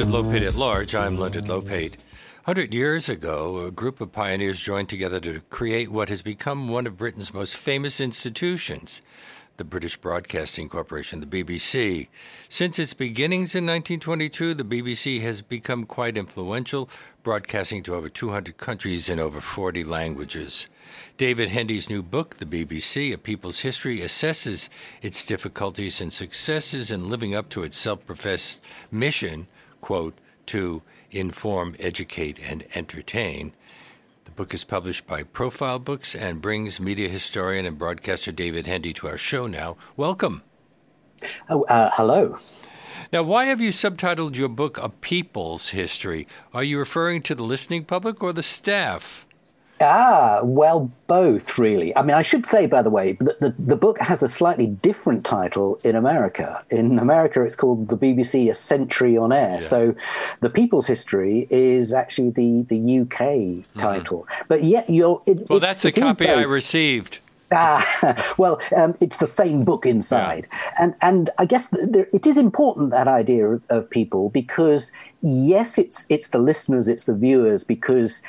Leonard Lopate at Large. I'm Leonard Lopate. Hundred years ago, a group of pioneers joined together to create what has become one of Britain's most famous institutions, the British Broadcasting Corporation, the BBC. Since its beginnings in 1922, the BBC has become quite influential, broadcasting to over 200 countries in over 40 languages. David Hendy's new book, The BBC, A People's History, assesses its difficulties and successes in living up to its self professed mission, quote, to inform, educate, and entertain. The book is published by Profile Books and brings media historian and broadcaster David Hendy to our show now. Welcome. Oh, uh, hello. Now, why have you subtitled your book A People's History? Are you referring to the listening public or the staff? Ah, well, both really. I mean, I should say, by the way, that the, the book has a slightly different title in America. In America, it's called The BBC: A Century on Air. Yeah. So, the People's History is actually the the UK mm-hmm. title. Mm-hmm. But yet, you're. It, well, that's the copy I received. Ah, well, um, it's the same book inside, yeah. and and I guess there, it is important that idea of, of people because yes, it's it's the listeners, it's the viewers because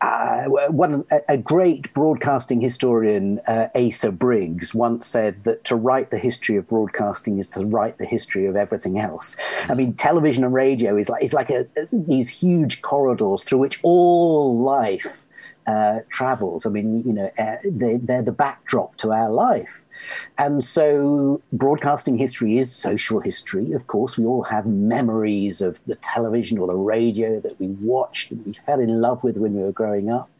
uh, one a great broadcasting historian, uh, Asa Briggs, once said that to write the history of broadcasting is to write the history of everything else. I mean, television and radio is like it's like a, these huge corridors through which all life uh, travels. I mean, you know, uh, they, they're the backdrop to our life. And so, broadcasting history is social history. Of course, we all have memories of the television or the radio that we watched and we fell in love with when we were growing up.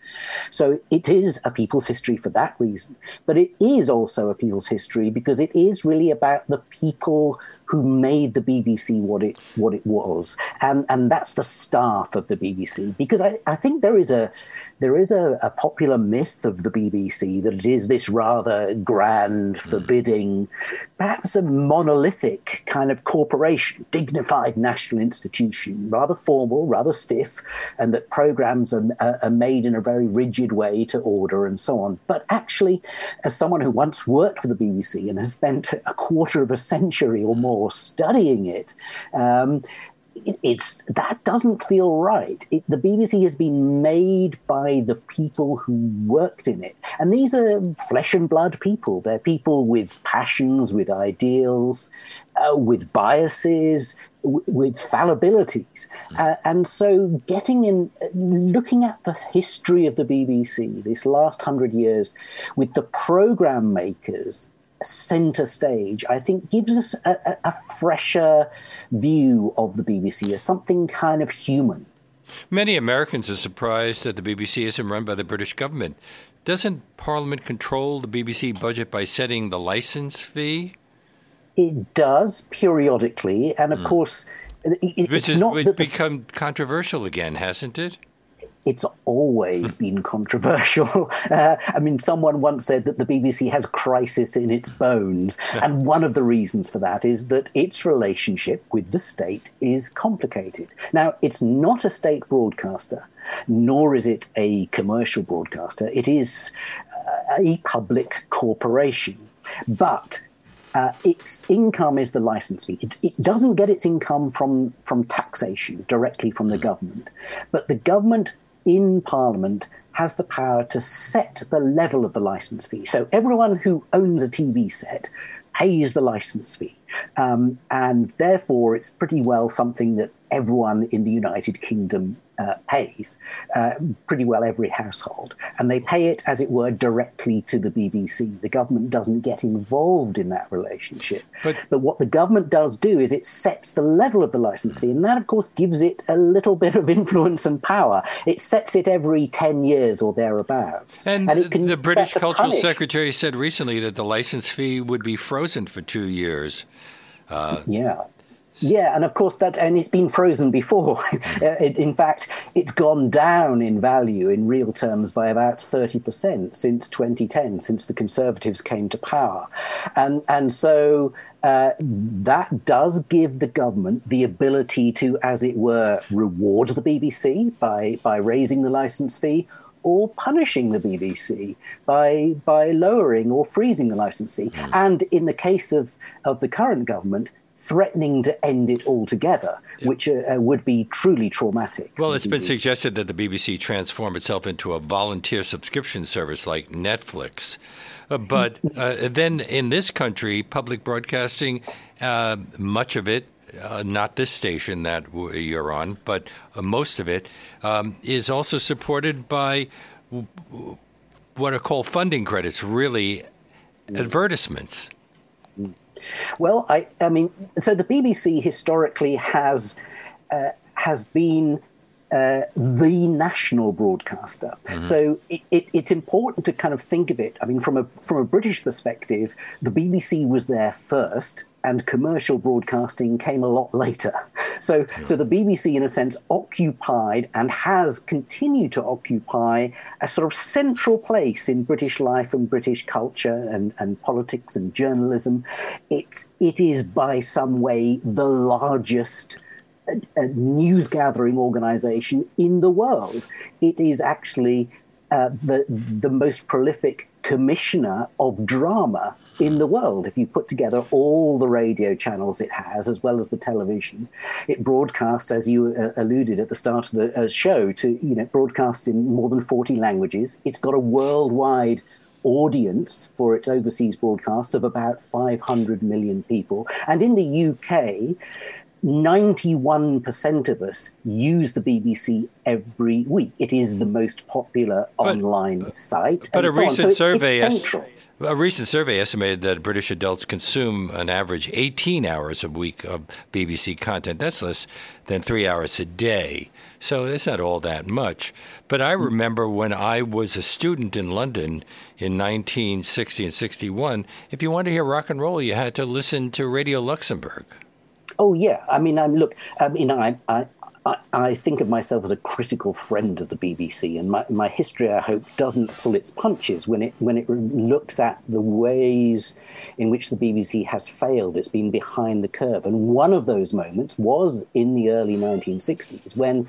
So, it is a people's history for that reason. But it is also a people's history because it is really about the people who made the BBC what it what it was, and and that's the staff of the BBC. Because I, I think there is a there is a, a popular myth of the BBC that it is this rather grand, hmm. forbidding, perhaps a monolithic kind of corporation, dignified national institution, rather formal, rather stiff, and that programs are, are made in a very rigid way to order and so on. But actually, as someone who once worked for the BBC and has spent a quarter of a century or more studying it, um, it, it's that doesn't feel right. It, the BBC has been made by the people who worked in it, and these are flesh and blood people. They're people with passions, with ideals, uh, with biases, w- with fallibilities, mm. uh, and so getting in, looking at the history of the BBC this last hundred years, with the program makers center stage, I think gives us a, a, fresher view of the BBC as something kind of human. Many Americans are surprised that the BBC isn't run by the British government. Doesn't Parliament control the BBC budget by setting the license fee? It does periodically, and of mm. course, it, Which it's not become controversial again, hasn't it? It's always been controversial. Uh, I mean, someone once said that the BBC has crisis in its bones. and one of the reasons for that is that its relationship with the state is complicated. Now, it's not a state broadcaster, nor is it a commercial broadcaster. It is uh, a public corporation. But uh, its income is the license fee. It, it, doesn't get its income from, from taxation directly from the government, but the government in Parliament has the power to set the level of the license fee. So everyone who owns a TV set pays the license fee. Um, and therefore, it's pretty well something that everyone in the United Kingdom uh, pays, uh, pretty well every household. And they pay it, as it were, directly to the BBC. The government doesn't get involved in that relationship. But, but what the government does do is it sets the level of the license fee. And that, of course, gives it a little bit of influence and power. It sets it every 10 years or thereabouts. And, and the British Cultural punish. Secretary said recently that the license fee would be frozen for two years. Uh, yeah. Yeah, and of course that, and it's been frozen before. in fact, it's gone down in value in real terms by about thirty percent since 2010, since the Conservatives came to power, and and so uh, that does give the government the ability to, as it were, reward the BBC by by raising the license fee or punishing the BBC by by lowering or freezing the license fee. Mm. And in the case of, of the current government, threatening to end it altogether, yeah. which uh, uh, would be truly traumatic. Well, it's been suggested that the BBC transform itself into a volunteer subscription service like Netflix. Uh, but uh, then in this country, public broadcasting, uh, much of it, uh, not this station that you're on, but most of it, um, is also supported by what are called funding credits, really advertisements. Well, I, I mean, so the BBC historically has uh, has been uh, the national broadcaster. Mm-hmm. So it, it, it's important to kind of think of it. I mean, from a from a British perspective, the BBC was there first, and commercial broadcasting came a lot later. So, yeah. so the BBC, in a sense, occupied and has continued to occupy a sort of central place in British life and British culture and, and politics and journalism. It's, it is by some way the largest a, a news gathering organization in the world. It is actually uh, the the most prolific commissioner of drama in the world. If you put together all the radio channels it has, as well as the television, it broadcasts, as you uh, alluded at the start of the uh, show, to you know broadcasts in more than forty languages. It's got a worldwide audience for its overseas broadcasts of about 500 million people. And in the UK, 91% of us use the BBC every week. It is the hmm. most popular but, uh, online site. But a so recent so survey. It's, a recent survey estimated that British adults consume an average 18 hours a week of BBC content. That's less than three hours a day. So it's not all that much. But I hmm. remember when I was a student in London in 1960 and 61, if you wanted to hear rock and roll, you had to listen to Radio Luxembourg. Oh yeah, I mean, I'm look. I mean, I, I I, think of myself as a critical friend of the BBC, and my, my history, I hope, doesn't pull its punches when it when it looks at the ways in which the BBC has failed. It's been behind the curve, and one of those moments was in the early 1960s when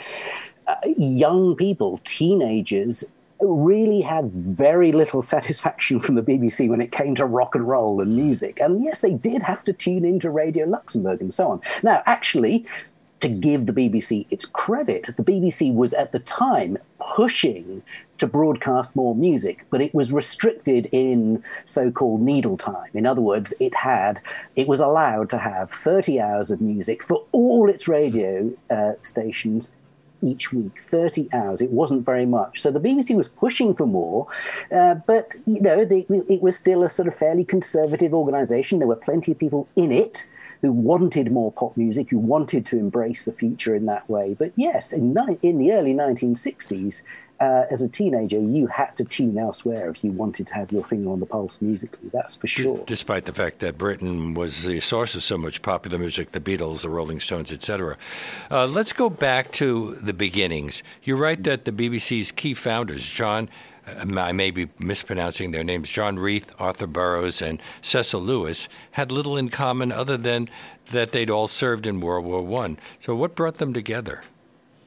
uh, young people, teenagers, really had very little satisfaction from the BBC when it came to rock and roll and music. And yes, they did have to tune into Radio Luxembourg and so on. Now, actually, to give the BBC its credit, the BBC was at the time pushing to broadcast more music, but it was restricted in so-called needle time. In other words, it had it was allowed to have 30 hours of music for all its radio uh, stations each week, 30 hours. It wasn't very much. So the BBC was pushing for more, uh, but you know, it was still a sort of fairly conservative organization. There were plenty of people in it who wanted more pop music, who wanted to embrace the future in that way. But yes, in, in the early 1960s, uh, as a teenager, you had to tune elsewhere if you wanted to have your finger on the pulse musically. That's for sure. Despite the fact that Britain was the source of so much popular music, the Beatles, the Rolling Stones, etc. Uh, let's go back to the beginnings. You write that the BBC's key founders, John. Uh, I may be mispronouncing their names. John Reith, Arthur Burrows, and Cecil Lewis had little in common other than that they'd all served in World War One. So, what brought them together?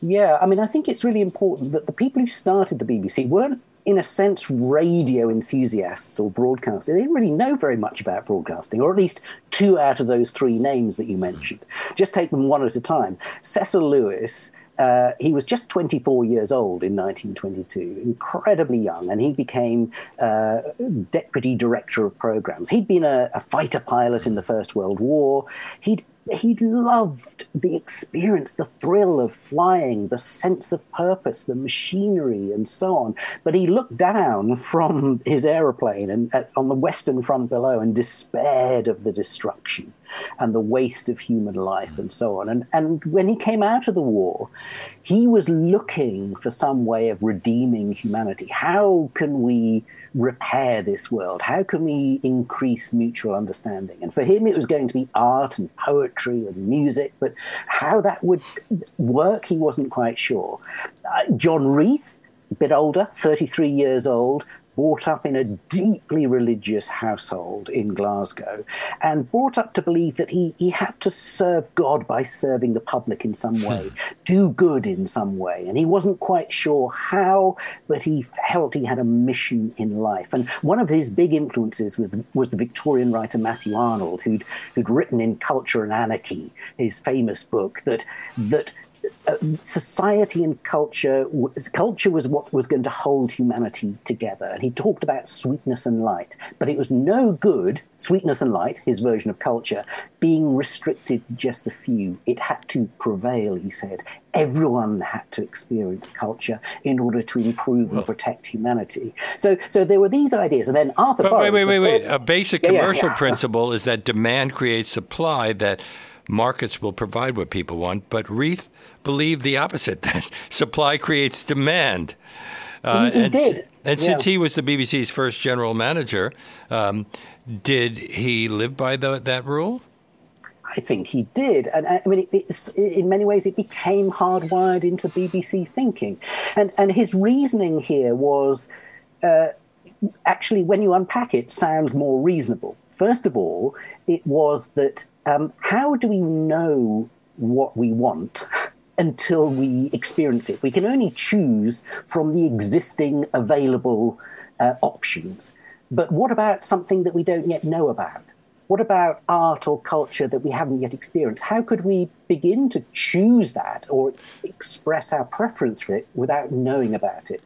Yeah, I mean, I think it's really important that the people who started the BBC weren't, in a sense, radio enthusiasts or broadcasters. They didn't really know very much about broadcasting, or at least two out of those three names that you mentioned. Just take them one at a time. Cecil Lewis. Uh, he was just 24 years old in 1922, incredibly young, and he became uh, deputy director of programs. He'd been a, a, fighter pilot in the First World War. He'd he loved the experience, the thrill of flying, the sense of purpose, the machinery, and so on. But he looked down from his aeroplane and uh, on the western front below and despaired of the destruction and the waste of human life and so on. And, and when he came out of the war, he was looking for some way of redeeming humanity. How can we repair this world? How can we increase mutual understanding? And for him, it was going to be art and poetry and music, but how that would work, he wasn't quite sure. Uh, John Reith, a bit older, 33 years old, brought up in a deeply religious household in Glasgow and brought up to believe that he, he had to serve God by serving the public in some way, do good in some way. And he wasn't quite sure how, but he felt he had a mission in life. And one of his big influences was, was the Victorian writer Matthew Arnold, who'd, who'd written in Culture and Anarchy, his famous book, that, that society and culture culture was what was going to hold humanity together. And he talked about sweetness and light but it was no good sweetness and light his version of culture being restricted to just the few. It had to prevail he said. Everyone had to experience culture in order to improve and protect humanity. So so there were these ideas and then arthur but Burrows, wait wait wait. wait a basic yeah, commercial yeah, yeah. principle is that demand creates supply that markets will provide what people want but reith believed the opposite that supply creates demand. Uh, he, he and, did. And yeah. since he was the BBC's first general manager, um, did he live by the, that rule? I think he did, and I mean, it, in many ways, it became hardwired into BBC thinking, and and his reasoning here was uh, actually, when you unpack it, sounds more reasonable. First of all, it was that um, how do we know what we want until we experience it. We can only choose from the existing available uh, options. But what about something that we don't yet know about? What about art or culture that we haven't yet experienced? How could we begin to choose that or express our preference for it without knowing about it?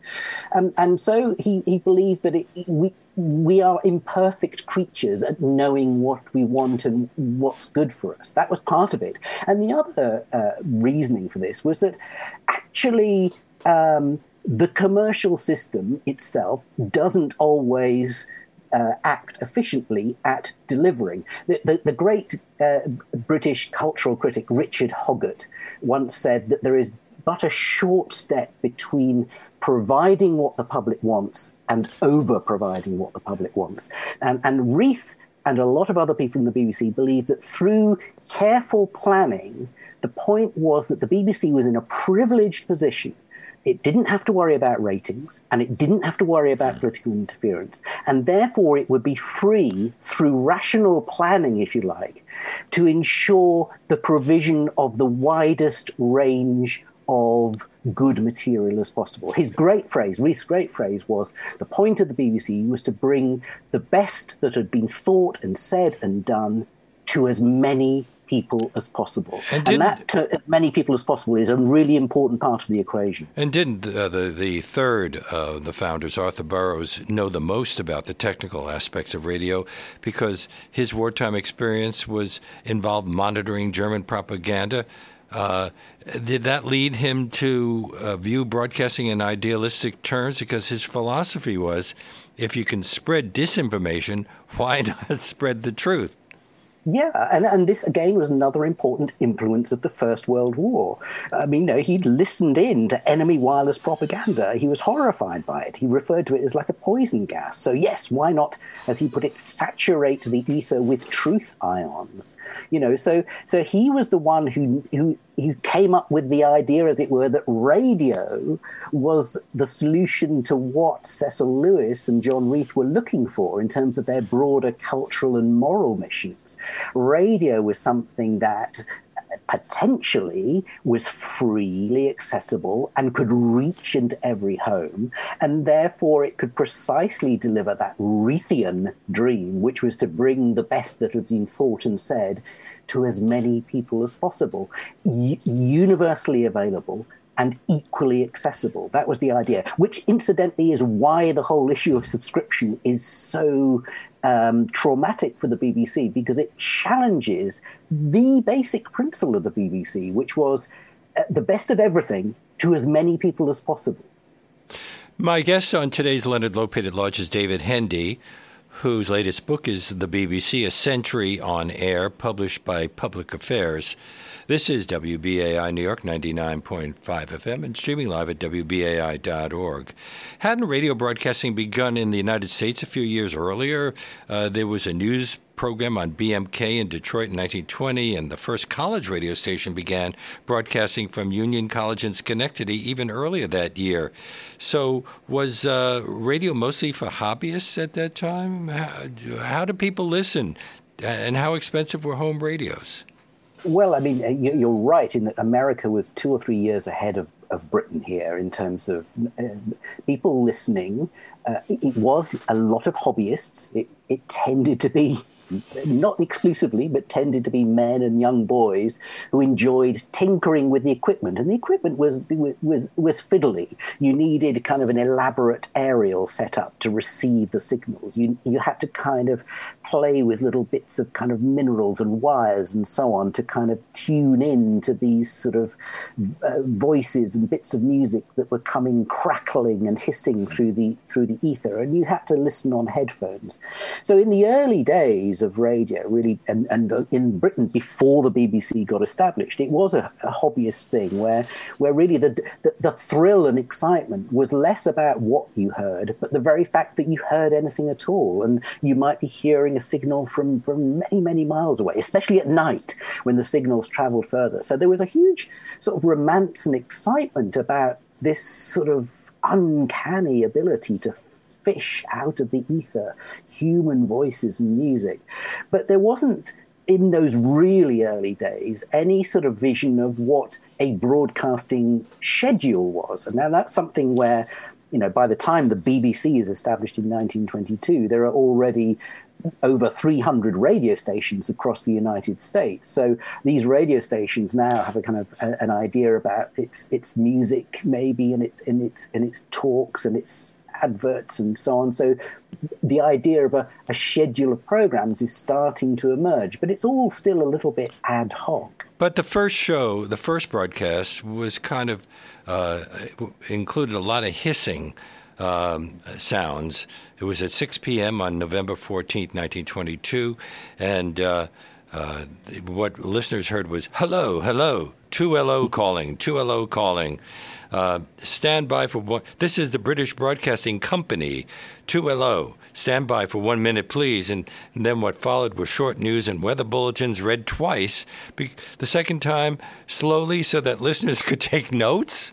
Um, and so he, he believed that it, we, we are imperfect creatures at knowing what we want and what's good for us. That was part of it. And the other uh, reasoning for this was that actually um, the commercial system itself doesn't always uh, act efficiently at delivering. The, the, the great uh, British cultural critic Richard Hoggart once said that there is but a short step between providing what the public wants and over providing what the public wants. And, and Reith and a lot of other people in the BBC believe that through careful planning, the point was that the BBC was in a privileged position it didn't have to worry about ratings and it didn't have to worry about political interference. And therefore, it would be free, through rational planning, if you like, to ensure the provision of the widest range of good material as possible. His great phrase, Reith's great phrase was the point of the BBC was to bring the best that had been thought and said and done to as many people as possible. And, and that, to as many people as possible, is a really important part of the equation. And didn't uh, the, the third, uh, the founders, Arthur Burrows, know the most about the technical aspects of radio because his wartime experience was involved monitoring German propaganda? Uh, did that lead him to uh, view broadcasting in idealistic terms? Because his philosophy was if you can spread disinformation, why not spread the truth? Yeah, and, and this again was another important influence of the First World War. I mean, you know, he listened in to enemy wireless propaganda. He was horrified by it. He referred to it as like a poison gas. So, yes, why not, as he put it, saturate the ether with truth ions? You know, so so he was the one who who he came up with the idea, as it were, that radio was the solution to what Cecil Lewis and John Reith were looking for in terms of their broader cultural and moral missions. Radio was something that potentially was freely accessible and could reach into every home, and therefore it could precisely deliver that Reithian dream, which was to bring the best that had been thought and said to as many people as possible, universally available and equally accessible. That was the idea, which incidentally is why the whole issue of subscription is so um, traumatic for the BBC because it challenges the basic principle of the BBC, which was uh, the best of everything to as many people as possible. My guest on today's Leonard Lopate at Large is David Hendy, whose latest book is The BBC, A Century on Air, published by Public Affairs. This is WBAI New York 99.5 FM and streaming live at WBAI.org. Hadn't radio broadcasting begun in the United States a few years earlier? Uh, there was a news program on 8MK in Detroit in 1920, and the first college radio station began broadcasting from Union College in Schenectady even earlier that year. So, was uh, radio mostly for hobbyists at that time? How, how do people listen? And how expensive were home radios? Well, I mean, you're right in that America was two or three years ahead of, of Britain here in terms of uh, people listening. Uh, it was a lot of hobbyists. It, it tended to be not exclusively, but tended to be men and young boys who enjoyed tinkering with the equipment. And the equipment was was was fiddly. You needed kind of an elaborate aerial setup to receive the signals. You you had to kind of play with little bits of kind of minerals and wires and so on to kind of tune in to these sort of uh, voices and bits of music that were coming crackling and hissing through the through the ether. And you had to listen on headphones. So in the early days of radio, really, and, and uh, in Britain before the BBC got established, it was a, a hobbyist thing where, where really the, the, the thrill and excitement was less about what you heard, but the very fact that you heard anything at all. And you might be hearing a signal from, from many, many miles away, especially at night when the signals traveled further. So there was a huge sort of romance and excitement about this sort of uncanny ability to fish out of the ether human voices and music. But there wasn't in those really early days any sort of vision of what a broadcasting schedule was. And now that's something where, you know, by the time the BBC is established in 1922, there are already over 300 radio stations across the United States. So these radio stations now have a kind of a, an idea about its its music, maybe, and its in its in its talks and its adverts and so on. So the idea of a, a, schedule of programs is starting to emerge, but it's all still a little bit ad hoc. But the first show, the first broadcast, was kind of uh, included a lot of hissing. Um, sounds. It was at 6 p.m. on November 14th, 1922, and uh, uh, what listeners heard was hello, hello, 2LO calling, 2LO calling. Uh, stand by for one. This is the British Broadcasting Company, 2LO. Stand by for one minute, please. And, and then what followed were short news and weather bulletins read twice. Be- the second time, slowly, so that listeners could take notes.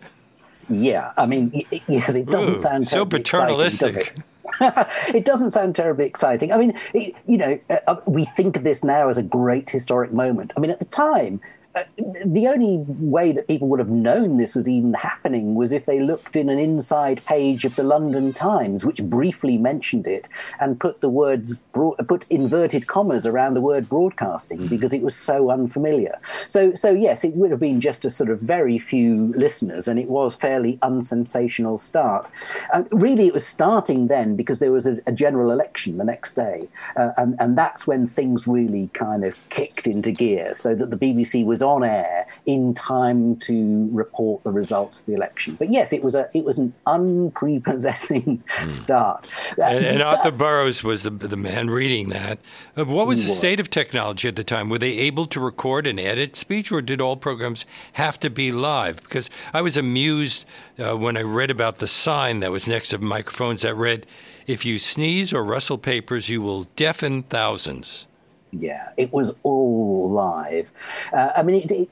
Yeah, I mean, yes, it doesn't Ooh, sound so paternalistic. Exciting, it? it doesn't sound terribly exciting. I mean, it, you know, uh, uh, we think of this now as a great historic moment. I mean, at the time, uh, the only way that people would have known this was even happening was if they looked in an inside page of the London Times, which briefly mentioned it and put the words put inverted commas around the word broadcasting hmm. because it was so unfamiliar. So, so yes, it would have been just a sort of very few listeners, and it was fairly unsensational start. And really, it was starting then because there was a, a general election the next day, uh, and and that's when things really kind of kicked into gear, so that the BBC was on air in time to report the results of the election. But yes, it was a it was an unprepossessing mm. start. And, and Arthur Burrows was the the man reading that. Uh, what was the state of technology at the time? Were they able to record and edit speech, or did all programs have to be live? Because I was amused uh, when I read about the sign that was next to microphones that read, "If you sneeze or rustle papers, you will deafen thousands." Yeah, it was all live. Uh, I mean, it, it,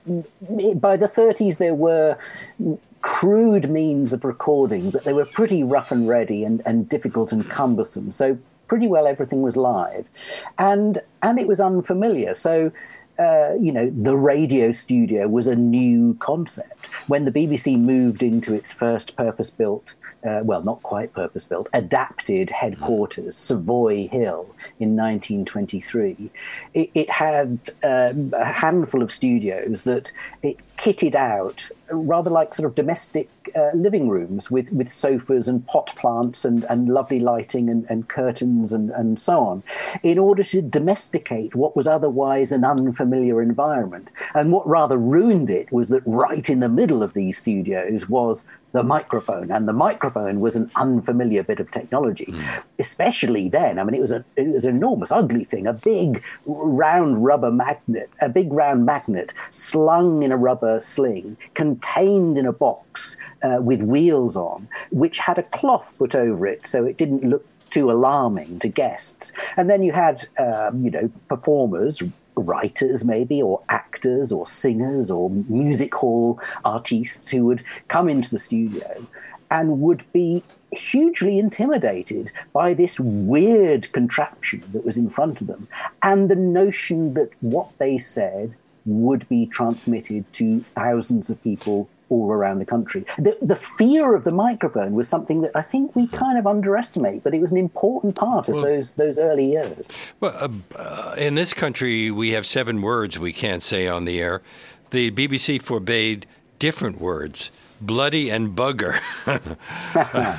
it, by the 30s, there were crude means of recording, but they were pretty rough and ready and, and difficult and cumbersome. So, pretty well everything was live. And, and it was unfamiliar. So, uh, you know, the radio studio was a new concept. When the BBC moved into its first purpose built uh, well, not quite purpose built, adapted headquarters, Savoy Hill, in 1923. It, it had um, a handful of studios that it kitted out rather like sort of domestic uh, living rooms with, with sofas and pot plants and, and lovely lighting and, and curtains and, and so on in order to domesticate what was otherwise an unfamiliar environment. And what rather ruined it was that right in the middle of these studios was the microphone, and the microphone was an unfamiliar bit of technology, mm. especially then. I mean, it was a it was an enormous, ugly thing, a big round rubber magnet, a big round magnet slung in a rubber sling, contained in a box uh, with wheels on, which had a cloth put over it so it didn't look too alarming to guests. And then you had, um, you know, performers, writers maybe, or actors, or singers, or music hall artists who would come into the studio and would be hugely intimidated by this weird contraption that was in front of them and the notion that what they said would be transmitted to thousands of people all around the country. The, the fear of the microphone was something that I think we kind of underestimate, but it was an important part of well, those those early years. Well, uh, uh, in this country, we have seven words we can't say on the air. The BBC forbade different words bloody and bugger.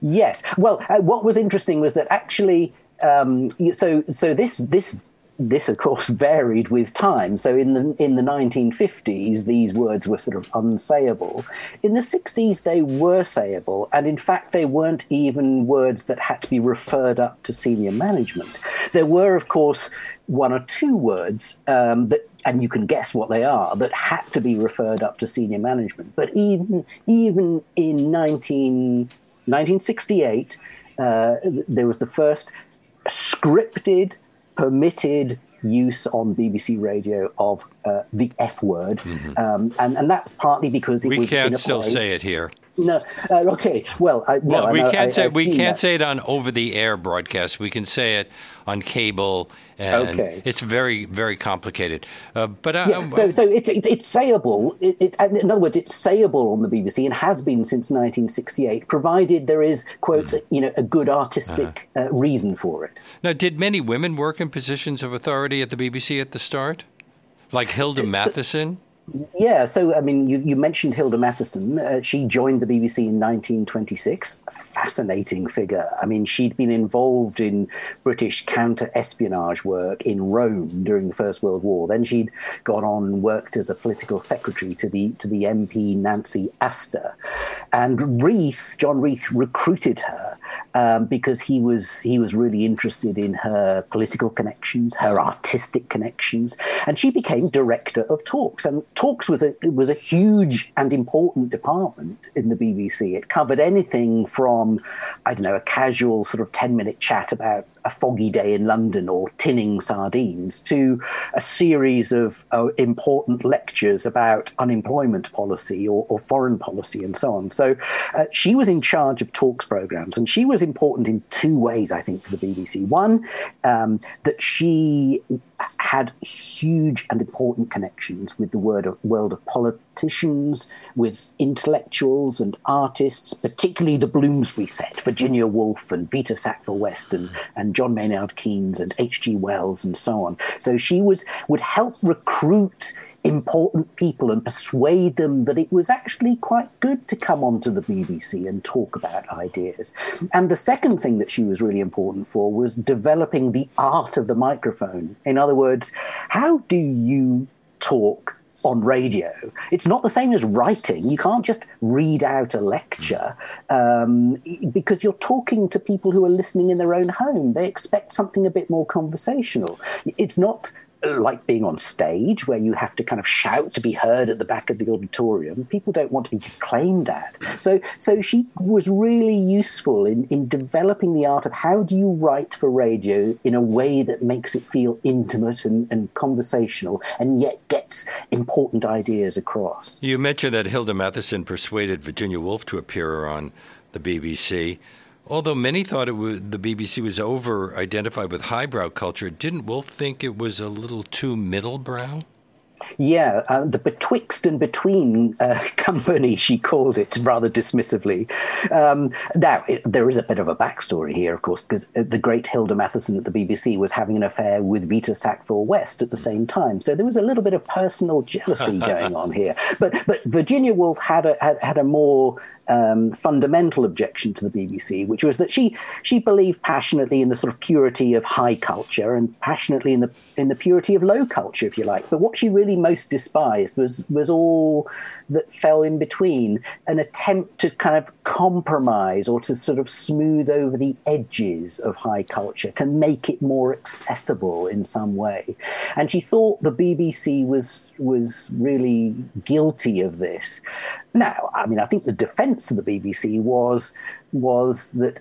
yes. Well, uh, what was interesting was that actually, um, so so this this this, of course, varied with time. So in the in the 1950s, these words were sort of unsayable. In the 60s, they were sayable, and in fact, they weren't even words that had to be referred up to senior management. There were, of course, one or two words um, that and you can guess what they are, that had to be referred up to senior management. But even even in 19, 1968, uh, there was the first scripted, permitted use on BBC Radio of uh, the F word, mm-hmm. um, and and that's partly because we can't still say it here. No, uh, okay. Well, I, well, no, we I, can't I, say we can't that. say it on over the air broadcast. We can say it on cable and okay. it's very very complicated. Uh, but I, yeah, so so it's it's, it's sayable. It, it, in other words, it's sayable on the BBC and has been since 1968, provided there is quotes mm. you know a good artistic uh-huh. uh, reason for it. Now, did many women work in positions of authority at the BBC at the start, like Hilda Matheson? Yeah, so I mean, you, you mentioned Hilda Matheson. Uh, she joined the BBC in 1926. A fascinating figure. I mean, she'd been involved in British counter espionage work in Rome during the First World War. Then she'd gone on and worked as a political secretary to the to the MP Nancy Astor, and Reith, John Reith, recruited her um, because he was he was really interested in her political connections, her artistic connections, and she became director of talks and Talks was a was a huge and important department in the BBC. It covered anything from, I don't know, a casual sort of ten minute chat about a foggy day in London or tinning sardines to a series of uh, important lectures about unemployment policy or, or, foreign policy and so on. So uh, she was in charge of talks programs, and she was important in two ways, I think, for the BBC. One, um, that she had huge and important connections with the of, world of politicians, with intellectuals and artists, particularly the Bloomsbury set, Virginia Woolf and Vita Sackville West and, and John Maynard Keynes and H.G. Wells and so on. So she was would help recruit important people and persuade them that it was actually quite good to come onto the BBC and talk about ideas. And the second thing that she was really important for was developing the art of the microphone. In other words, how do you talk on radio. It's not the same as writing. You can't just read out a lecture um, because you're talking to people who are listening in their own home. They expect something a bit more conversational. It's not like being on stage where you have to kind of shout to be heard at the back of the auditorium people don't want to be declaimed at. So so she was really useful in in developing the art of how do you write for radio in a way that makes it feel intimate and, and conversational and yet gets important ideas across. You mentioned that hilda matheson persuaded virginia woolf to appear on the bbc Although many thought it was, the BBC was over identified with highbrow culture, didn't Woolf think it was a little too middlebrow? Yeah, uh, the betwixt and between uh, company, she called it rather dismissively. Um, now, it, there is a bit of a backstory here, of course, because uh, the great Hilda Matheson at the BBC was having an affair with Vita Sackville West at the same time. So there was a little bit of personal jealousy going on here. But but Virginia Woolf had a, had, had a more um, fundamental objection to the BBC, which was that she she believed passionately in the sort of purity of high culture and passionately in the in the purity of low culture, if you like. But what she really most despised was was all that fell in between, an attempt to kind of compromise or to sort of smooth over the edges of high culture to make it more accessible in some way. And she thought the BBC was was really guilty of this. Now, I mean, I think the defence of the BBC was was that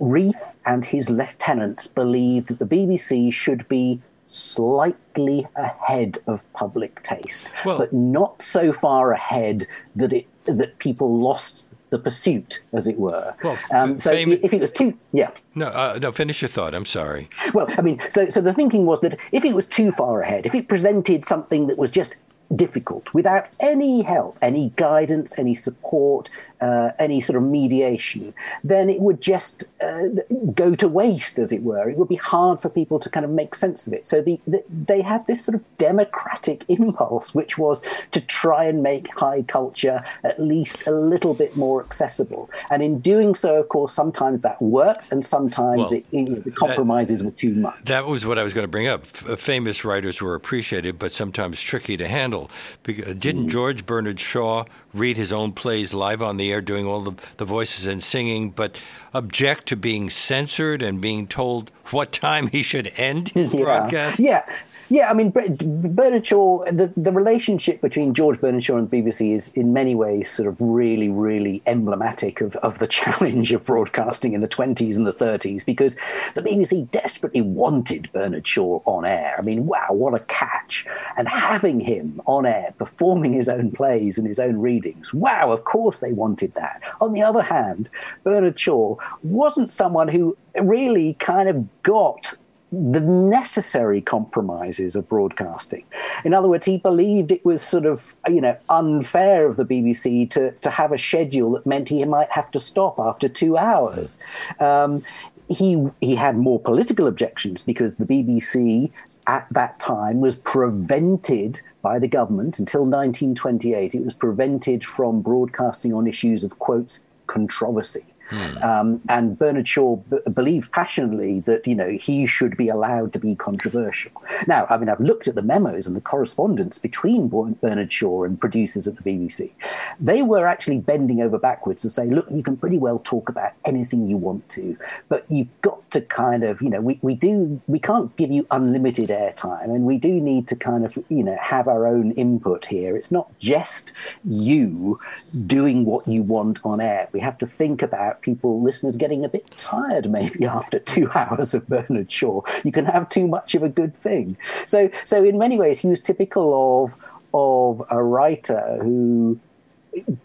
Reith and his lieutenants believed that the BBC should be slightly ahead of public taste, well, but not so far ahead that it that people lost the pursuit, as it were. Well, um, so fam- if it was too, yeah. No, uh, no. Finish your thought. I'm sorry. Well, I mean, so so the thinking was that if it was too far ahead, if it presented something that was just difficult without any help, any guidance, any support, uh, any sort of mediation, then it would just uh, go to waste, as it were. It would be hard for people to kind of make sense of it. So the, the, they had this sort of democratic impulse, which was to try and make high culture at least a little bit more accessible. And in doing so, of course, sometimes that worked, and sometimes well, it, the compromises that, were too much. That was what I was going to bring up. Famous writers were appreciated, but sometimes tricky to handle. Didn't mm. George Bernard Shaw read his own plays live on the air, doing all the, the voices and singing, but object to being censored and being told what time he should end his yeah. broadcast? Yeah, yeah, I mean, Bernard Shaw, the, the relationship between George Bernard Shaw and BBC is in many ways sort of really, really emblematic of, of the challenge of broadcasting in the 20s and the 30s because the BBC desperately wanted Bernard Shaw on air. I mean, wow, what a catch. And having him on air performing his own plays and his own readings, wow, of course they wanted that. On the other hand, Bernard Shaw wasn't someone who really kind of got the necessary compromises of broadcasting. In other words, he believed it was sort of, you know, unfair of the BBC to, to have a schedule that meant he might have to stop after two hours. Um, he, he had more political objections because the BBC at that time was prevented by the government until 1928. It was prevented from broadcasting on issues of, quotes, controversy. Hmm. Um, and Bernard Shaw b- believed passionately that you know he should be allowed to be controversial. Now, I mean, I've looked at the memos and the correspondence between Bernard Shaw and producers at the BBC. They were actually bending over backwards to say, look, you can pretty well talk about anything you want to, but you've got to kind of, you know, we, we do we can't give you unlimited airtime, and we do need to kind of, you know, have our own input here. It's not just you doing what you want on air. We have to think about about people, listeners, getting a bit tired maybe after two hours of Bernard Shaw. You can have too much of a good thing. So, so in many ways, he was typical of of a writer who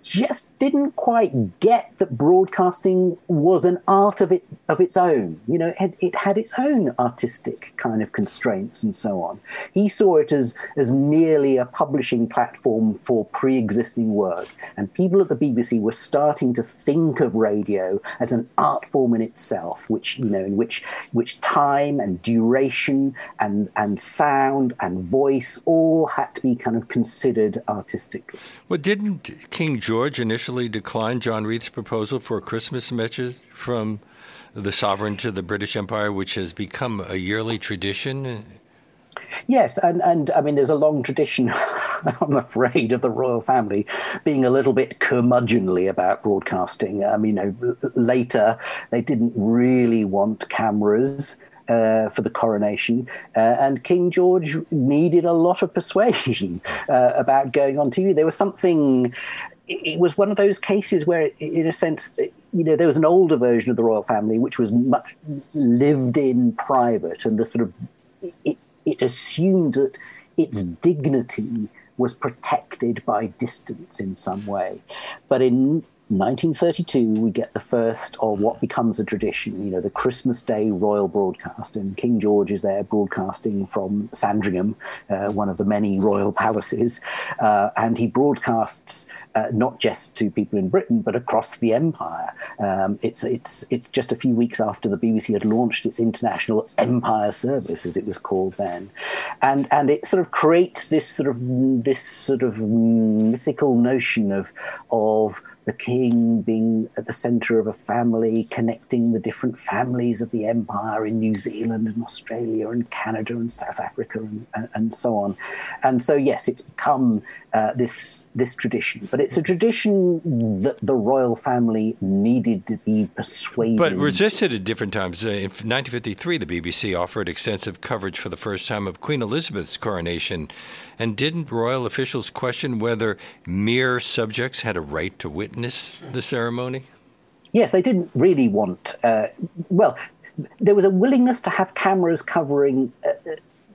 just didn't quite get that broadcasting was an art of it of its own. You know, it had, it had, its own artistic kind of constraints and so on. He saw it as as merely a publishing platform for pre-existing work, and people at the BBC were starting to think of radio as an art form in itself, which you know, in which which time and duration and and sound and voice all had to be kind of considered artistically. Well, didn't King George initially declined John Reith's proposal for a Christmas message from the sovereign to the British Empire, which has become a yearly tradition. Yes, and, and I mean, there's a long tradition, I'm afraid, of the royal family being a little bit curmudgeonly about broadcasting. I mean, you know, later they didn't really want cameras uh, for the coronation, uh, and King George needed a lot of persuasion uh, about going on TV. There was something. It was one of those cases where, in a sense, you know, there was an older version of the royal family which was much lived in private, and the sort of it, it assumed that its hmm. dignity was protected by distance in some way. But in 1932, we get the first of what becomes a tradition, you know, the Christmas Day royal broadcast. And King George is there broadcasting from Sandringham, uh, one of the many royal palaces. Uh, and he broadcasts uh, not just to people in Britain, but across the empire. Um, it's, it's, it's just a few weeks after the BBC had launched its international empire service, as it was called then. And, and it sort of creates this sort of, this sort of mythical notion of, of the king being at the center of a family, connecting the different families of the empire in New Zealand and Australia and Canada and South Africa and, and, and so on. And so, yes, it's become uh, this this tradition, but it's a tradition that the royal family needed to be persuaded. But resisted at different times. In 1953, the BBC offered extensive coverage for the first time of Queen Elizabeth's coronation, and didn't royal officials question whether mere subjects had a right to witness the ceremony? yes, they didn't really want. Uh, well, there was a willingness to have cameras covering uh,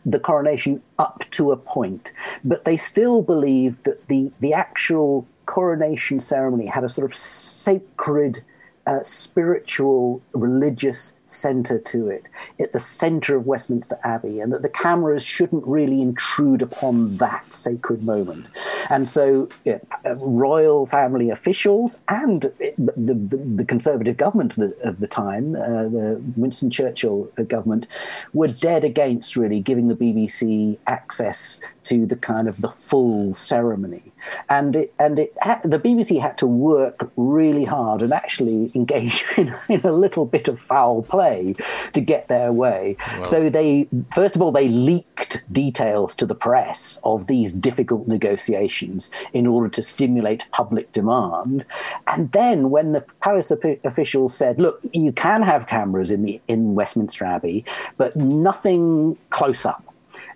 the coronation up to a point, but they still believed that the the actual coronation ceremony had a sort of sacred, uh, spiritual, religious center to it, at the center of Westminster Abbey, and that the cameras shouldn't really intrude upon that sacred moment. And so, uh, royal family officials and the, the, the Conservative government of the, of the time, uh, the Winston Churchill government, were dead against really giving the BBC access to the kind of the full ceremony. And it, and it the BBC had to work really hard and actually engage in, in a little bit of foul play play to get their way. Well, so they, first of all, they leaked details to the press of these difficult negotiations in order to stimulate public demand. And then when the palace officials said, "Look, you can have cameras in the in Westminster Abbey, but nothing close up."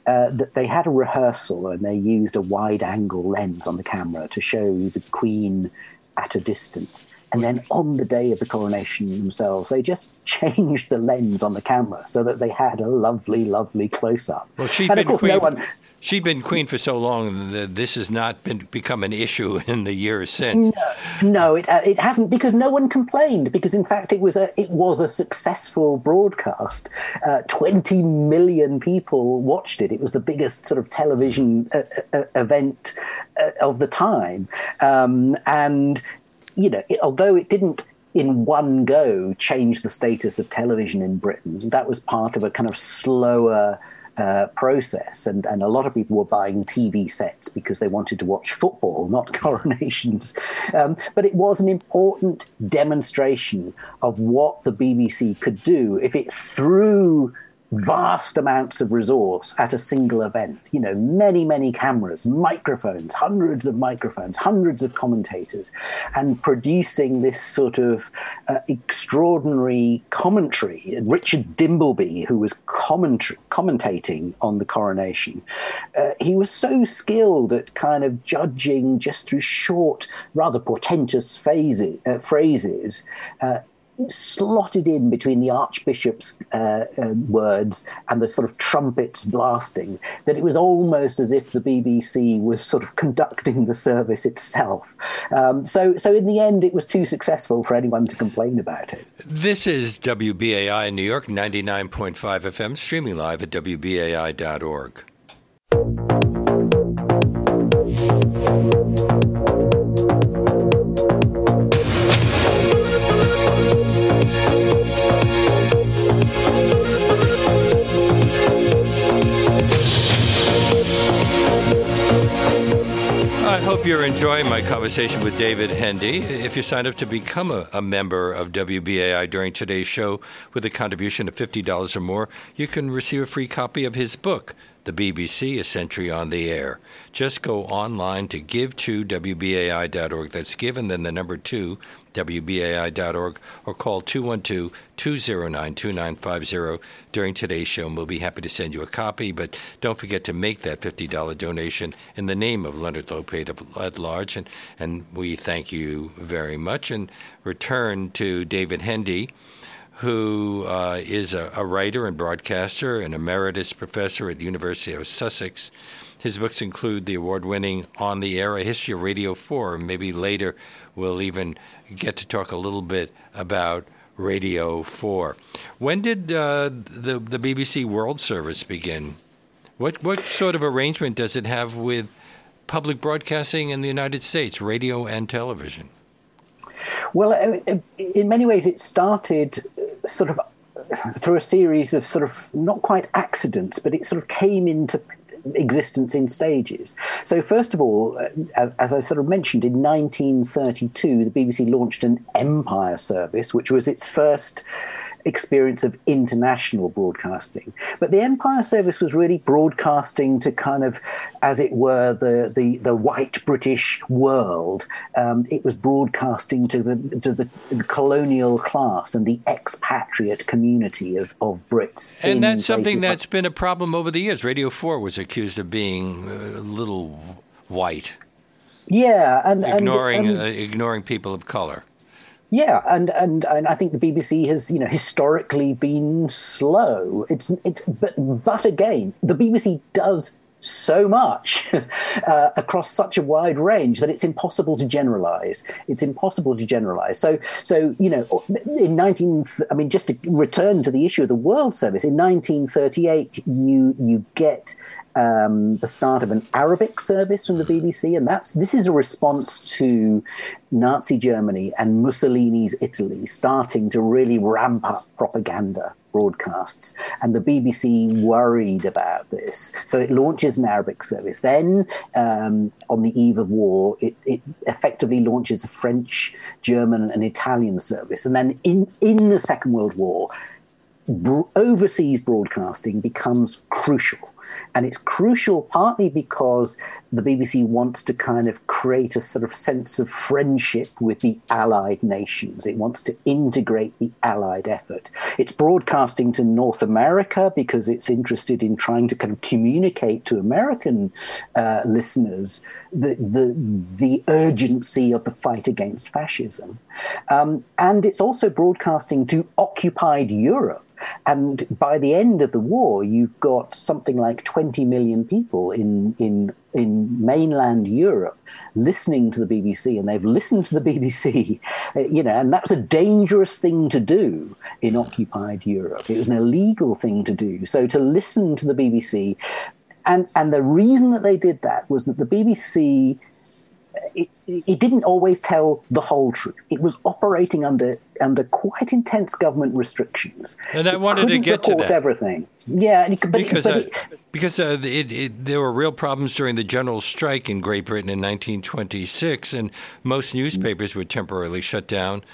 Uh, that they had a rehearsal and they used a wide angle lens on the camera to show the Queen at a distance. And then on the day of the coronation themselves, they just changed the lens on the camera so that they had a lovely, lovely close up. Well, she'd and been queen. No one, she'd been queen for so long that this has not been become an issue in the years since. No, no it, uh, it hasn't because no one complained. Because in fact, it was a it was a successful broadcast. Uh, Twenty million people watched it. It was the biggest sort of television uh, uh, event uh, of the time, um, and you know, it, although it didn't in one go change the status of television in Britain, that was part of a kind of slower. Uh, process, and, and a lot of people were buying TV sets because they wanted to watch football, not coronations. Um, but it was an important demonstration of what the BBC could do if it threw vast amounts of resource at a single event. You know, many, many cameras, microphones, hundreds of microphones, hundreds of commentators, and producing this sort of uh, extraordinary commentary. Richard Dimbleby, who was comment- commentating on the coronation, uh, he was so skilled at kind of judging just through short, rather portentous uh, phrases uh, slotted in between the Archbishop's uh, uh, words and the sort of trumpets blasting that it was almost as if the BBC was sort of conducting the service itself. Um, so, so in the end, it was too successful for anyone to complain about it. This is WBAI in New York, 99.5 FM, streaming live at WBAI.org. you're enjoying my conversation with David Hendy. If you sign up to become a, a, member of WBAI during today's show with a contribution of $50 or more, you can receive a free copy of his book, The BBC, A Century on the Air. Just go online to give2wbai.org. That's given then the number two, WBAI.org, or call 212 209 2950 during today's show, and we'll be happy to send you a copy. But don't forget to make that $50 donation in the name of Leonard Lopate at large, and, and we thank you very much. And return to David Hendy who uh, is a, a, writer and broadcaster and emeritus professor at the University of Sussex. His books include the award winning On the Air, A History of Radio 4. Maybe later we'll even get to talk a little bit about Radio 4. When did uh, the, the BBC World Service begin? What, what sort of arrangement does it have with public broadcasting in the United States, radio and television? Well, in many ways, it started sort of through a series of sort of not quite accidents, but it sort of came into existence in stages. So, first of all, uh, as, as, I sort of mentioned, in 1932, the BBC launched an Empire service, which was its first experience of international broadcasting. But the Empire Service was really broadcasting to kind of, as it were, the the, the white British world. Um, it was broadcasting to the to the, the, colonial class and the expatriate community of, of Brits. And that's something that's like, been a problem over the years. Radio Four was accused of being a little white. Yeah, and ignoring and, uh, ignoring people of color. Yeah, and, and and I think the BBC has, you know, historically been slow. It's it's but but again, the BBC does so much uh, across such a wide range that it's impossible to generalize. It's impossible to generalize. So, so you know, in 19, I mean, just to return to the issue of the World Service, in 1938, you you get um, the start of an Arabic service from the BBC, and that's this is a response to Nazi Germany and Mussolini's Italy starting to really ramp up propaganda broadcasts, and the BBC worried about this, so it launches an Arabic service. Then, um, on the eve of war, it, it effectively launches a French, German, and Italian service, and then in in the Second World War. overseas broadcasting becomes crucial and it's crucial partly because the BBC wants to kind of create a sort of sense of friendship with the allied nations. It wants to integrate the allied effort. It's broadcasting to North America because it's interested in trying to kind of communicate to American uh, listeners the, the, the urgency of the fight against fascism. Um, and it's also broadcasting to occupied Europe and by the end of the war, you've got something like 20 million people in, in, in mainland Europe listening to the BBC, and they've listened to the BBC, uh, you know, and that's a dangerous thing to do in occupied Europe. It was an illegal thing to do. So to listen to the BBC, and, and the reason that they did that was that the BBC it, it, didn't always tell the whole truth. It was operating under under quite intense government restrictions. And I wanted to get to that. everything. Yeah, but, because but uh, because uh, it, there were real problems during the general strike in Great Britain in 1926, and most newspapers were temporarily shut down.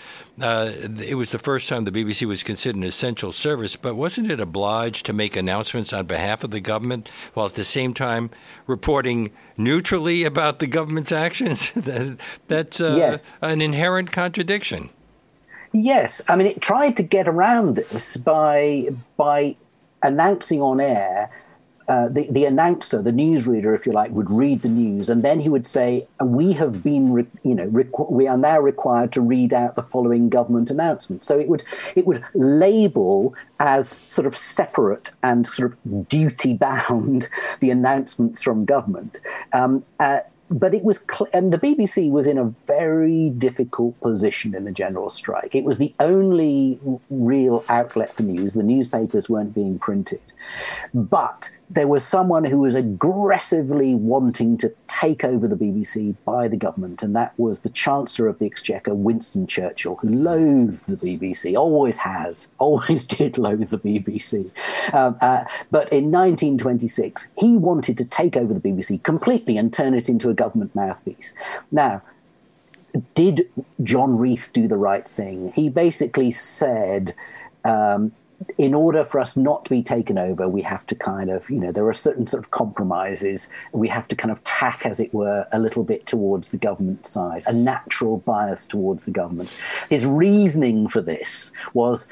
Uh, it was the first time the BBC was considered an essential service, but wasn't it obliged to make announcements on behalf of the government while at the same time reporting neutrally about the government's actions? That's uh, yes. an inherent contradiction. Yes, I mean it tried to get around this by by announcing on air. Uh, the, the announcer, the newsreader, if you like, would read the news, and then he would say, "We have been, re- you know, requ- we are now required to read out the following government announcement." So it would it would label as sort of separate and sort of duty bound the announcements from government. Um, uh, but it was cl- and the BBC was in a very difficult position in the general strike. It was the only real outlet for news. The newspapers weren't being printed, but there was someone who was aggressively wanting to take over the BBC by the government, and that was the Chancellor of the Exchequer, Winston Churchill, who loathed the BBC, always has, always did loathe the BBC. Um, uh, but in 1926, he wanted to take over the BBC completely and turn it into a government mouthpiece. Now, did John Reith do the right thing? He basically said, um, in order for us not to be taken over, we have to kind of, you know, there are certain sort of compromises. We have to kind of tack, as it were, a little bit towards the government side, a natural bias towards the government. His reasoning for this was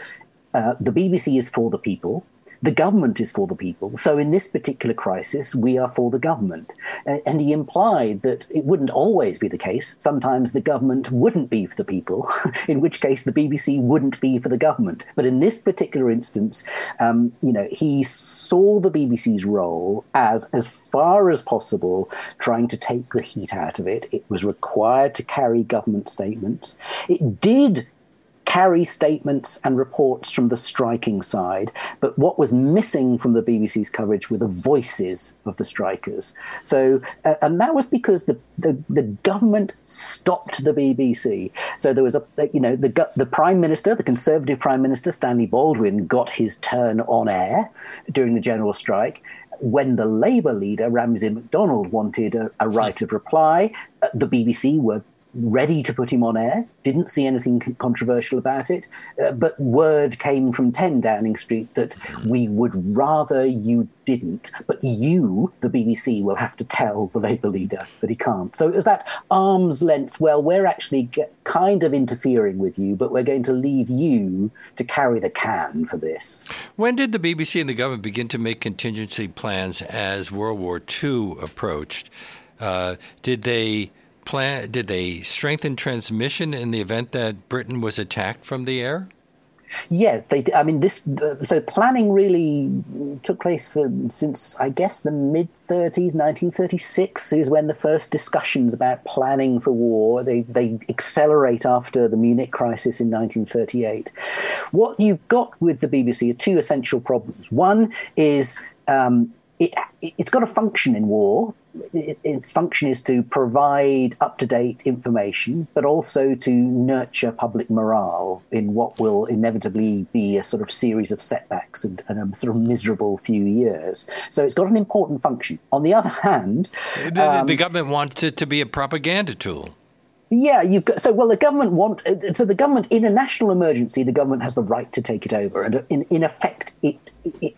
uh, the BBC is for the people the government is for the people. So in this particular crisis, we are for the government. And he implied that it wouldn't always be the case. Sometimes the government wouldn't be for the people, in which case the BBC wouldn't be for the government. But in this particular instance, um, you know, he saw the BBC's role as, as far as possible, trying to take the heat out of it. It was required to carry government statements. It did carry statements and reports from the striking side. But what was missing from the BBC's coverage were the voices of the strikers. So, uh, and that was because the, the, the government stopped the BBC. So there was a, you know, the, the Prime Minister, the Conservative Prime Minister, Stanley Baldwin, got his turn on air during the general strike when the Labour leader, Ramsay MacDonald, wanted a, a right of reply, uh, the BBC were ready to put him on air, didn't see anything controversial about it, uh, but word came from 10 Downing Street that we would rather you didn't, but you, the BBC, will have to tell the Labour leader that he can't. So it was that arm's length, well, we're actually kind of interfering with you, but we're going to leave you to carry the can for this. When did the BBC and the government begin to make contingency plans as World War II approached? Uh, did they plan? Did they strengthen transmission in the event that Britain was attacked from the air? Yes, they. I mean, this. So planning really took place for since I guess the mid 30s, 1936 is when the first discussions about planning for war they they accelerate after the Munich crisis in 1938. What you've got with the BBC are two essential problems. One is um, it, it's got a function in war. It, its function is to provide up to date information, but also to nurture public morale in what will inevitably be a sort of series of setbacks and, and a sort of miserable few years. So it's got an important function. On the other hand, the, um, the government wants it to be a propaganda tool. Yeah, you've got so well. The government want so the government in a national emergency, the government has the right to take it over, and in in effect, it, it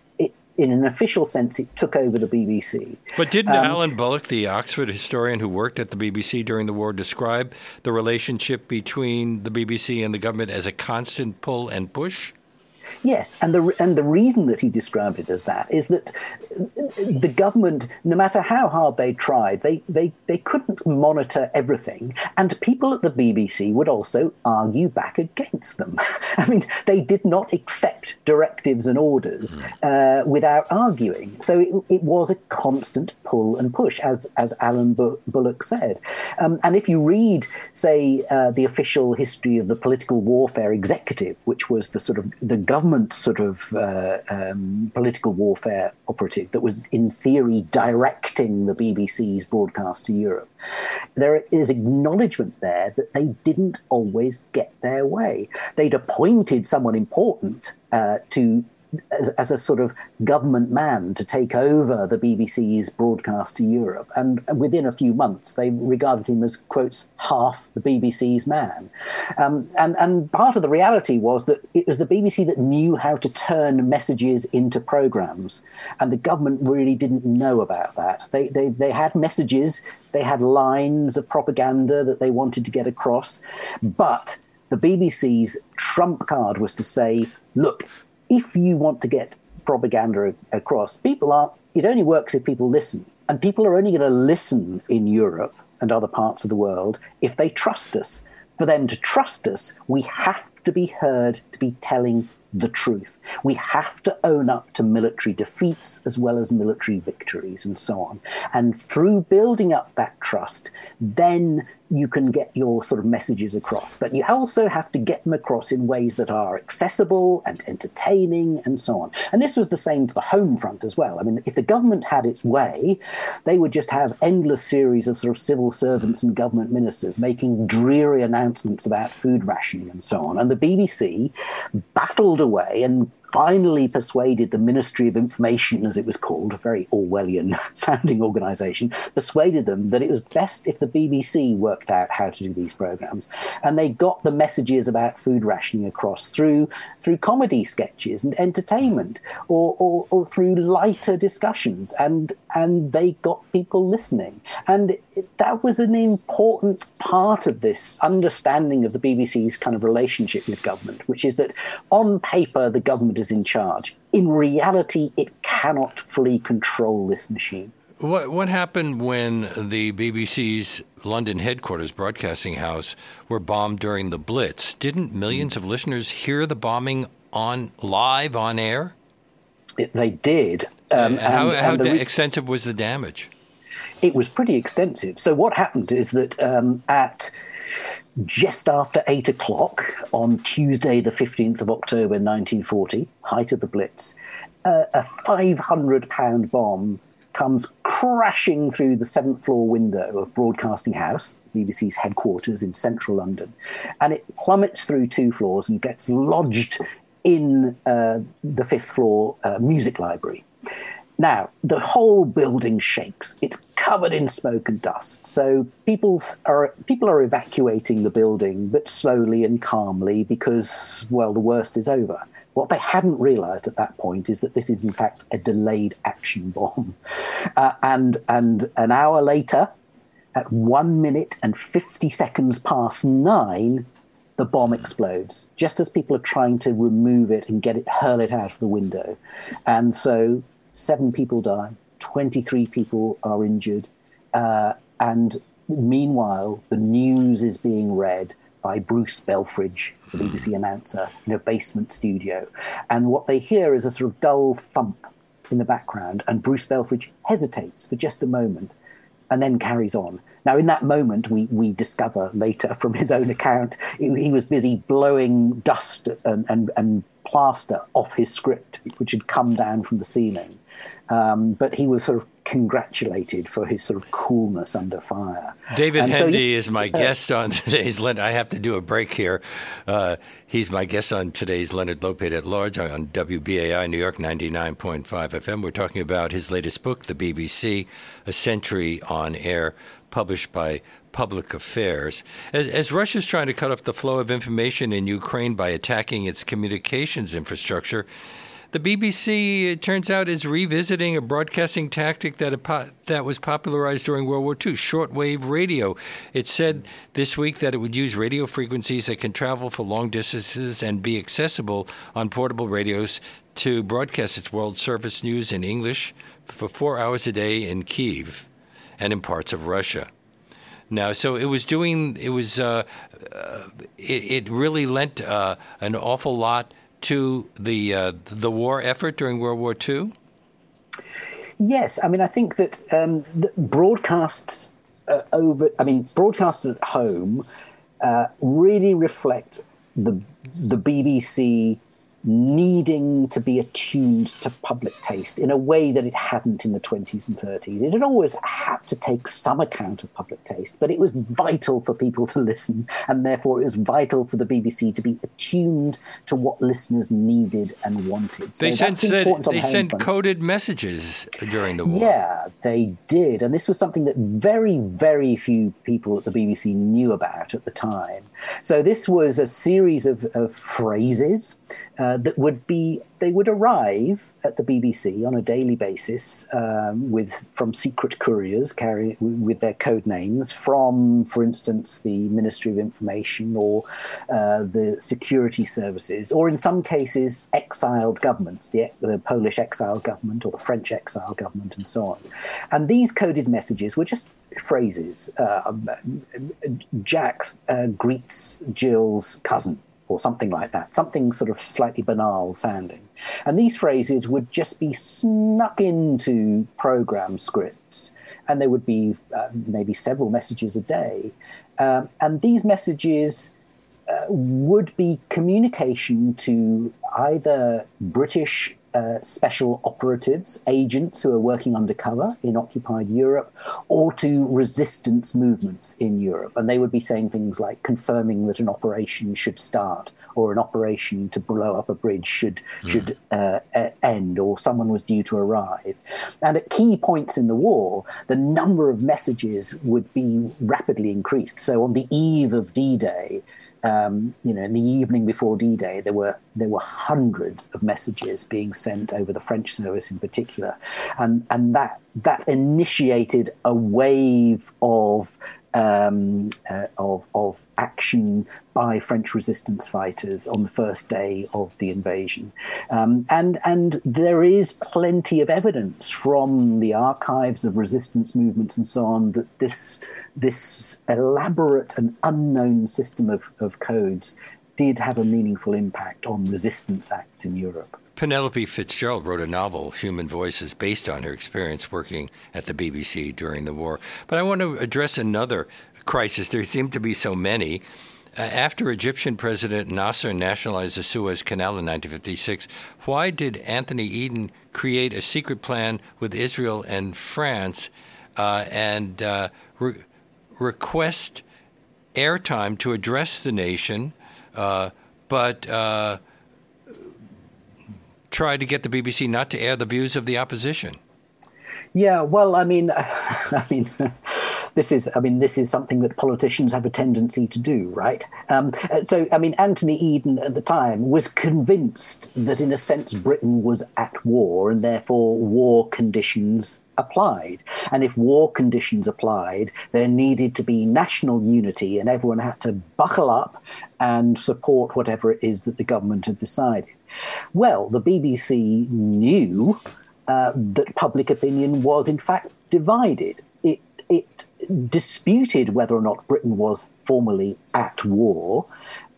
in an official sense, it took over the BBC. But didn't um, Alan Bullock, the Oxford historian who worked at the BBC during the war, describe the relationship between the BBC and the government as a constant pull and push? Yes, and the and the reason that he described it as that is that the government, no matter how hard they tried, they they they couldn't monitor everything, and people at the BBC would also argue back against them. I mean, they did not accept directives and orders uh, without arguing. So it, it, was a constant pull and push, as as Alan Bullock said. Um, and if you read, say, uh, the official history of the political warfare executive, which was the sort of the government sort of uh, um, political warfare operative that was, in theory, directing the BBC's broadcast to Europe. There is acknowledgement there that they didn't always get their way. They'd appointed someone important uh, to as, as, a sort of government man to take over the BBC's broadcast to Europe. And within a few months, they regarded him as, quotes, half the BBC's man. Um, and, and part of the reality was that it was the BBC that knew how to turn messages into programs. And the government really didn't know about that. They, they, they had messages, they had lines of propaganda that they wanted to get across. But the BBC's trump card was to say, look, if you want to get propaganda across, people are, it only works if people listen. And people are only going to listen in Europe and other parts of the world if they trust us. For them to trust us, we have to be heard to be telling the truth. We have to own up to military defeats as well as military victories and so on. And through building up that trust, then you can get your sort of messages across. But you also have to get them across in ways that are accessible and entertaining and so on. And this was the same for the home front as well. I mean, if the government had its way, they would just have endless series of sort of civil servants and government ministers making dreary announcements about food rationing and so on. And the BBC battled away and finally persuaded the Ministry of Information, as it was called, a very Orwellian sounding organization, persuaded them that it was best if the BBC worked out how to do these programs. And they got the messages about food rationing across through through comedy sketches and entertainment or, or, or through lighter discussions. And and they got people listening. And that was an important part of this understanding of the BBC's kind of relationship with government, which is that on paper the government is in charge. In reality, it cannot fully control this machine. What what happened when the BBC's London headquarters broadcasting house were bombed during the Blitz? Didn't millions of listeners hear the bombing on live on air? It, they did. Um, how, and, how and the, extensive was the damage? It was pretty extensive. So what happened is that um, at just after eight o'clock on Tuesday, the 15th of October 1940, height of the Blitz, uh, a 500 pound bomb comes crashing through the seventh floor window of Broadcasting House, BBC's headquarters in central London, and it plummets through two floors and gets lodged in uh, the fifth floor uh, music library. Now, the whole building shakes. It's covered in smoke and dust. So people are people are evacuating the building, but slowly and calmly because, well, the worst is over. What they hadn't realised at that point is that this is in fact a delayed action bomb, uh, and and an hour later, at one minute and fifty seconds past nine, the bomb explodes just as people are trying to remove it and get it hurl it out of the window, and so seven people die, 23 people are injured, uh, and meanwhile, the news is being read by Bruce Belfrage, the BBC announcer, in a basement studio. And what they hear is a sort of dull thump in the background, and Bruce Belfrage hesitates for just a moment and then carries on. Now, in that moment, we, we discover later from his own account, he, he was busy blowing dust and, and, and plaster off his script, which had come down from the ceiling. Um, but he was sort of congratulated for his sort of coolness under fire. David and Hendy so, is my uh, guest on today's Leonard. I have to do a break here. Uh, he's my guest on today's Leonard Lopate at Large on WBAI New York 99.5 FM. We're talking about his latest book, The BBC, A Century on Air, published by Public Affairs. As, as Russia's trying to cut off the flow of information in Ukraine by attacking its communications infrastructure, the BBC, it turns out, is revisiting a broadcasting tactic that, that was popularized during World War II shortwave radio. It said this week that it would use radio frequencies that can travel for long distances and be accessible on portable radios to broadcast its World Service news in English for four hours a day in Kiev and in parts of Russia. Now, so it was doing, it was, uh, uh, it, it, really lent uh, an awful lot to the uh, the war effort during World War II? Yes, I mean I think that um, broadcasts uh, over, I mean broadcasts at home uh, really reflect the the BBC needing to be attuned to public taste in a way that it hadn't in the 20s and 30s. It had always had to take some account of public taste, but it was vital for people to listen, and therefore it was vital for the BBC to be attuned to what listeners needed and wanted. So they sent, said, they sent coded messages during the war. Yeah, they did. And this was something that very, very few people at the BBC knew about at the time. So this was a series of, of phrases uh, that would be they would arrive at the BBC on a daily basis um, with from secret couriers carrying with their code names from, for instance, the Ministry of Information or uh, the security services, or in some cases, exiled governments, the, the Polish exile government or the French exile government, and so on. And these coded messages were just phrases. Uh, Jack uh, greets Jill's cousin or something like that, something sort of slightly banal sounding. And these phrases would just be snuck into program scripts, and there would be uh, maybe several messages a day. Um, and these messages uh, would be communication to either British uh, special operatives, agents who are working undercover in occupied Europe, or to resistance movements in Europe. And they would be saying things like confirming that an operation should start, or an operation to blow up a bridge should mm. should uh, end, or someone was due to arrive. And at key points in the war, the number of messages would be rapidly increased. So on the eve of D-Day, um, you know, in the evening before D-Day, there were there were hundreds of messages being sent over the French service in particular, and and that that initiated a wave of um, uh, of, of action by French resistance fighters on the first day of the invasion. Um, and, and there is plenty of evidence from the archives of resistance movements and so on that this, this elaborate and unknown system of, of codes did have a meaningful impact on resistance acts in Europe. Penelope Fitzgerald wrote a novel, Human Voices, based on her experience working at the BBC during the war. But I want to address another crisis. There seem to be so many. Uh, after Egyptian President Nasser nationalized the Suez Canal in 1956, why did Anthony Eden create a secret plan with Israel and France uh, and uh, re- request airtime to address the nation, uh, but uh, try to get the BBC not to air the views of the opposition? Yeah, well, I mean, I mean, this is, I mean, this is something that politicians have a tendency to do, right? Um, so, I mean, Anthony Eden at the time was convinced that, in a sense, Britain was at war, and therefore war conditions applied. And if war conditions applied, there needed to be national unity, and everyone had to buckle up and support whatever it is that the government had decided. Well, the BBC knew uh, that public opinion was, in fact, divided. It, it disputed whether or not Britain was formally at war.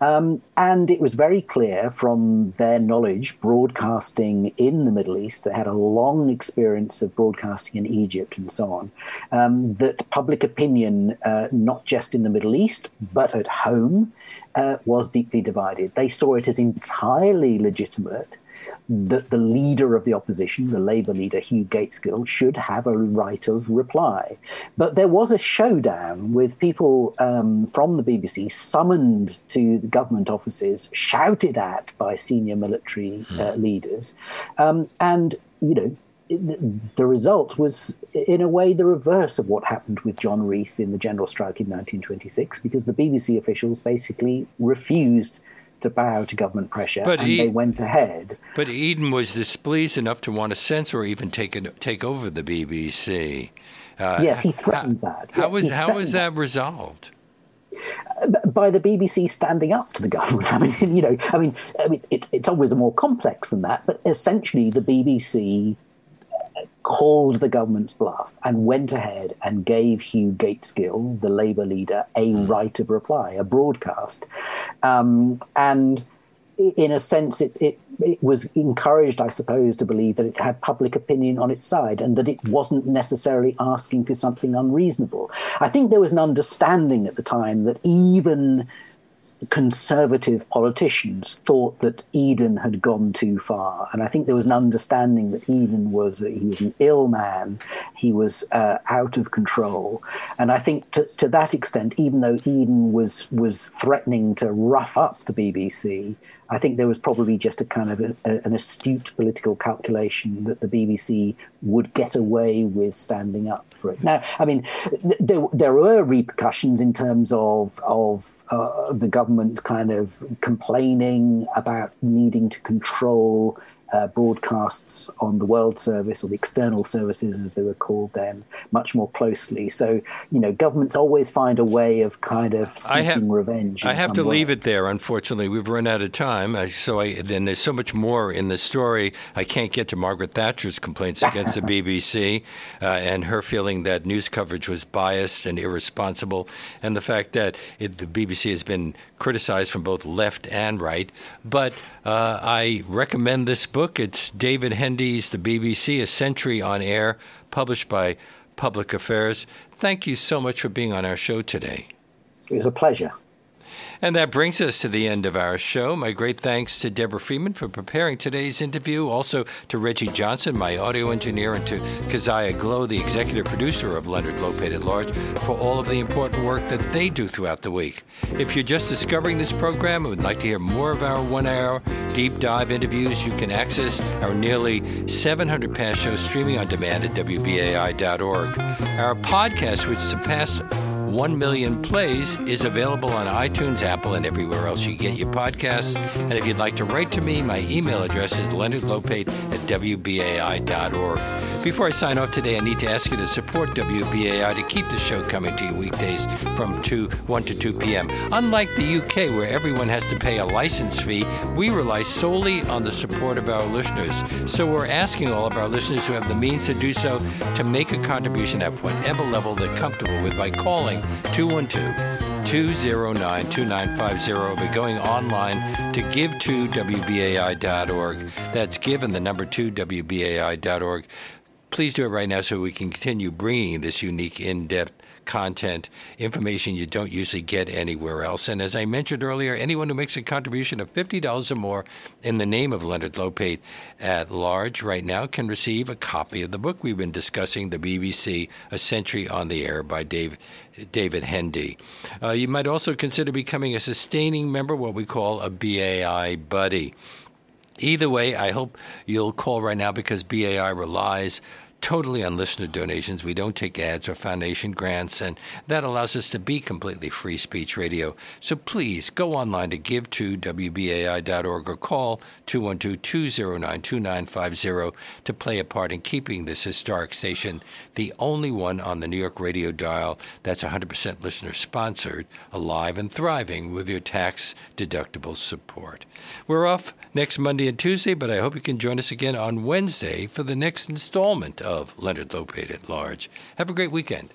Um, and it was very clear from their knowledge broadcasting in the Middle East, they had a long experience of broadcasting in Egypt and so on, um, that public opinion, uh, not just in the Middle East, but at home, uh, was deeply divided. They saw it as entirely legitimate that the leader of the opposition, the Labour leader Hugh Gaitskell, should have a right of reply. But there was a showdown with people um, from the BBC summoned to the government offices, shouted at by senior military uh, mm. leaders, um, and you know. The result was, in a way, the reverse of what happened with John Reith in the general strike in 1926, because the BBC officials basically refused to bow to government pressure, but and they went ahead. But Eden was displeased enough to want to censor or even take take over the BBC. Uh, yes, he threatened how, that. How yes, was how was that, that resolved? by the BBC standing up to the government. I mean, you know, I mean, I mean, it, it's always more complex than that. But essentially, the BBC called the government's bluff and went ahead and gave Hugh Gaitskell, the Labour leader, a hmm. right of reply, a broadcast. Um, and in a sense, it, it, it, was encouraged, I suppose, to believe that it had public opinion on its side and that it wasn't necessarily asking for something unreasonable. I think there was an understanding at the time that even conservative politicians thought that Eden had gone too far, and I think there was an understanding that Eden was he was an ill man, he was uh, out of control, and I think to, to that extent, even though Eden was was threatening to rough up the BBC, I think there was probably just a kind of a, a, an astute political calculation that the BBC would get away with standing up Now, I mean, th- there, there were repercussions in terms of of uh, the government kind of complaining about needing to control uh, broadcasts on the World Service or the external services, as they were called then, much more closely. So, you know, governments always find a way of kind of seeking I have, revenge. I have to way. leave it there. Unfortunately, we've run out of time. So, I, then there's so much more in the story. I can't get to Margaret Thatcher's complaints against the BBC uh, and her feeling that news coverage was biased and irresponsible, and the fact that it, the BBC has been criticized from both left and right. But uh, I recommend this book book. It's David Hendy's The BBC, A Century on Air, published by Public Affairs. Thank you so much for being on our show today. It was a pleasure. And that brings us to the end of our show. My great thanks to Deborah Freeman for preparing today's interview, also to Reggie Johnson, my audio engineer, and to Keziah Glow, the executive producer of Leonard Lopate at Large, for all of the important work that they do throughout the week. If you're just discovering this program and would like to hear more of our one hour deep dive interviews, you can access our nearly 700 past shows streaming on demand at WBAI.org. Our podcast, which surpassed 1 million plays is available on iTunes, Apple, and everywhere else you get your podcasts. And if you'd like to write to me, my email address is leonardlopate at WBAI.org. Before I sign off today, I need to ask you to support WBAI to keep the show coming to you weekdays from 2, 1 to 2 p.m. Unlike the UK, where everyone has to pay a license fee, we rely solely on the support of our listeners. So we're asking all of our listeners who have the means to do so to make a contribution at whatever level they're comfortable with by calling 212 209 2950 or by going online to give2wbai.org. That's give and the number 2wbai.org. Please do it right now so we can continue bringing this unique, in depth content, information you don't usually get anywhere else. And as I mentioned earlier, anyone who makes a contribution of $50 or more in the name of Leonard Lopate at large right now can receive a copy of the book we've been discussing, The BBC, A Century on the Air by Dave, David Hendy. Uh, you might also consider becoming a sustaining member, what we call a BAI buddy. Either way, I hope you'll call right now because BAI relies totally on listener donations. We don't take ads or foundation grants, and that allows us to be completely free speech radio. So please go online to give2wbai.org or call 212 209 2950 to play a part in keeping this historic station the only one on the New York radio dial that's 100% listener sponsored, alive and thriving with your tax deductible support. We're off next Monday and Tuesday, but I hope you can join us again on Wednesday for the next installment of Leonard Lopate at Large. Have a great weekend.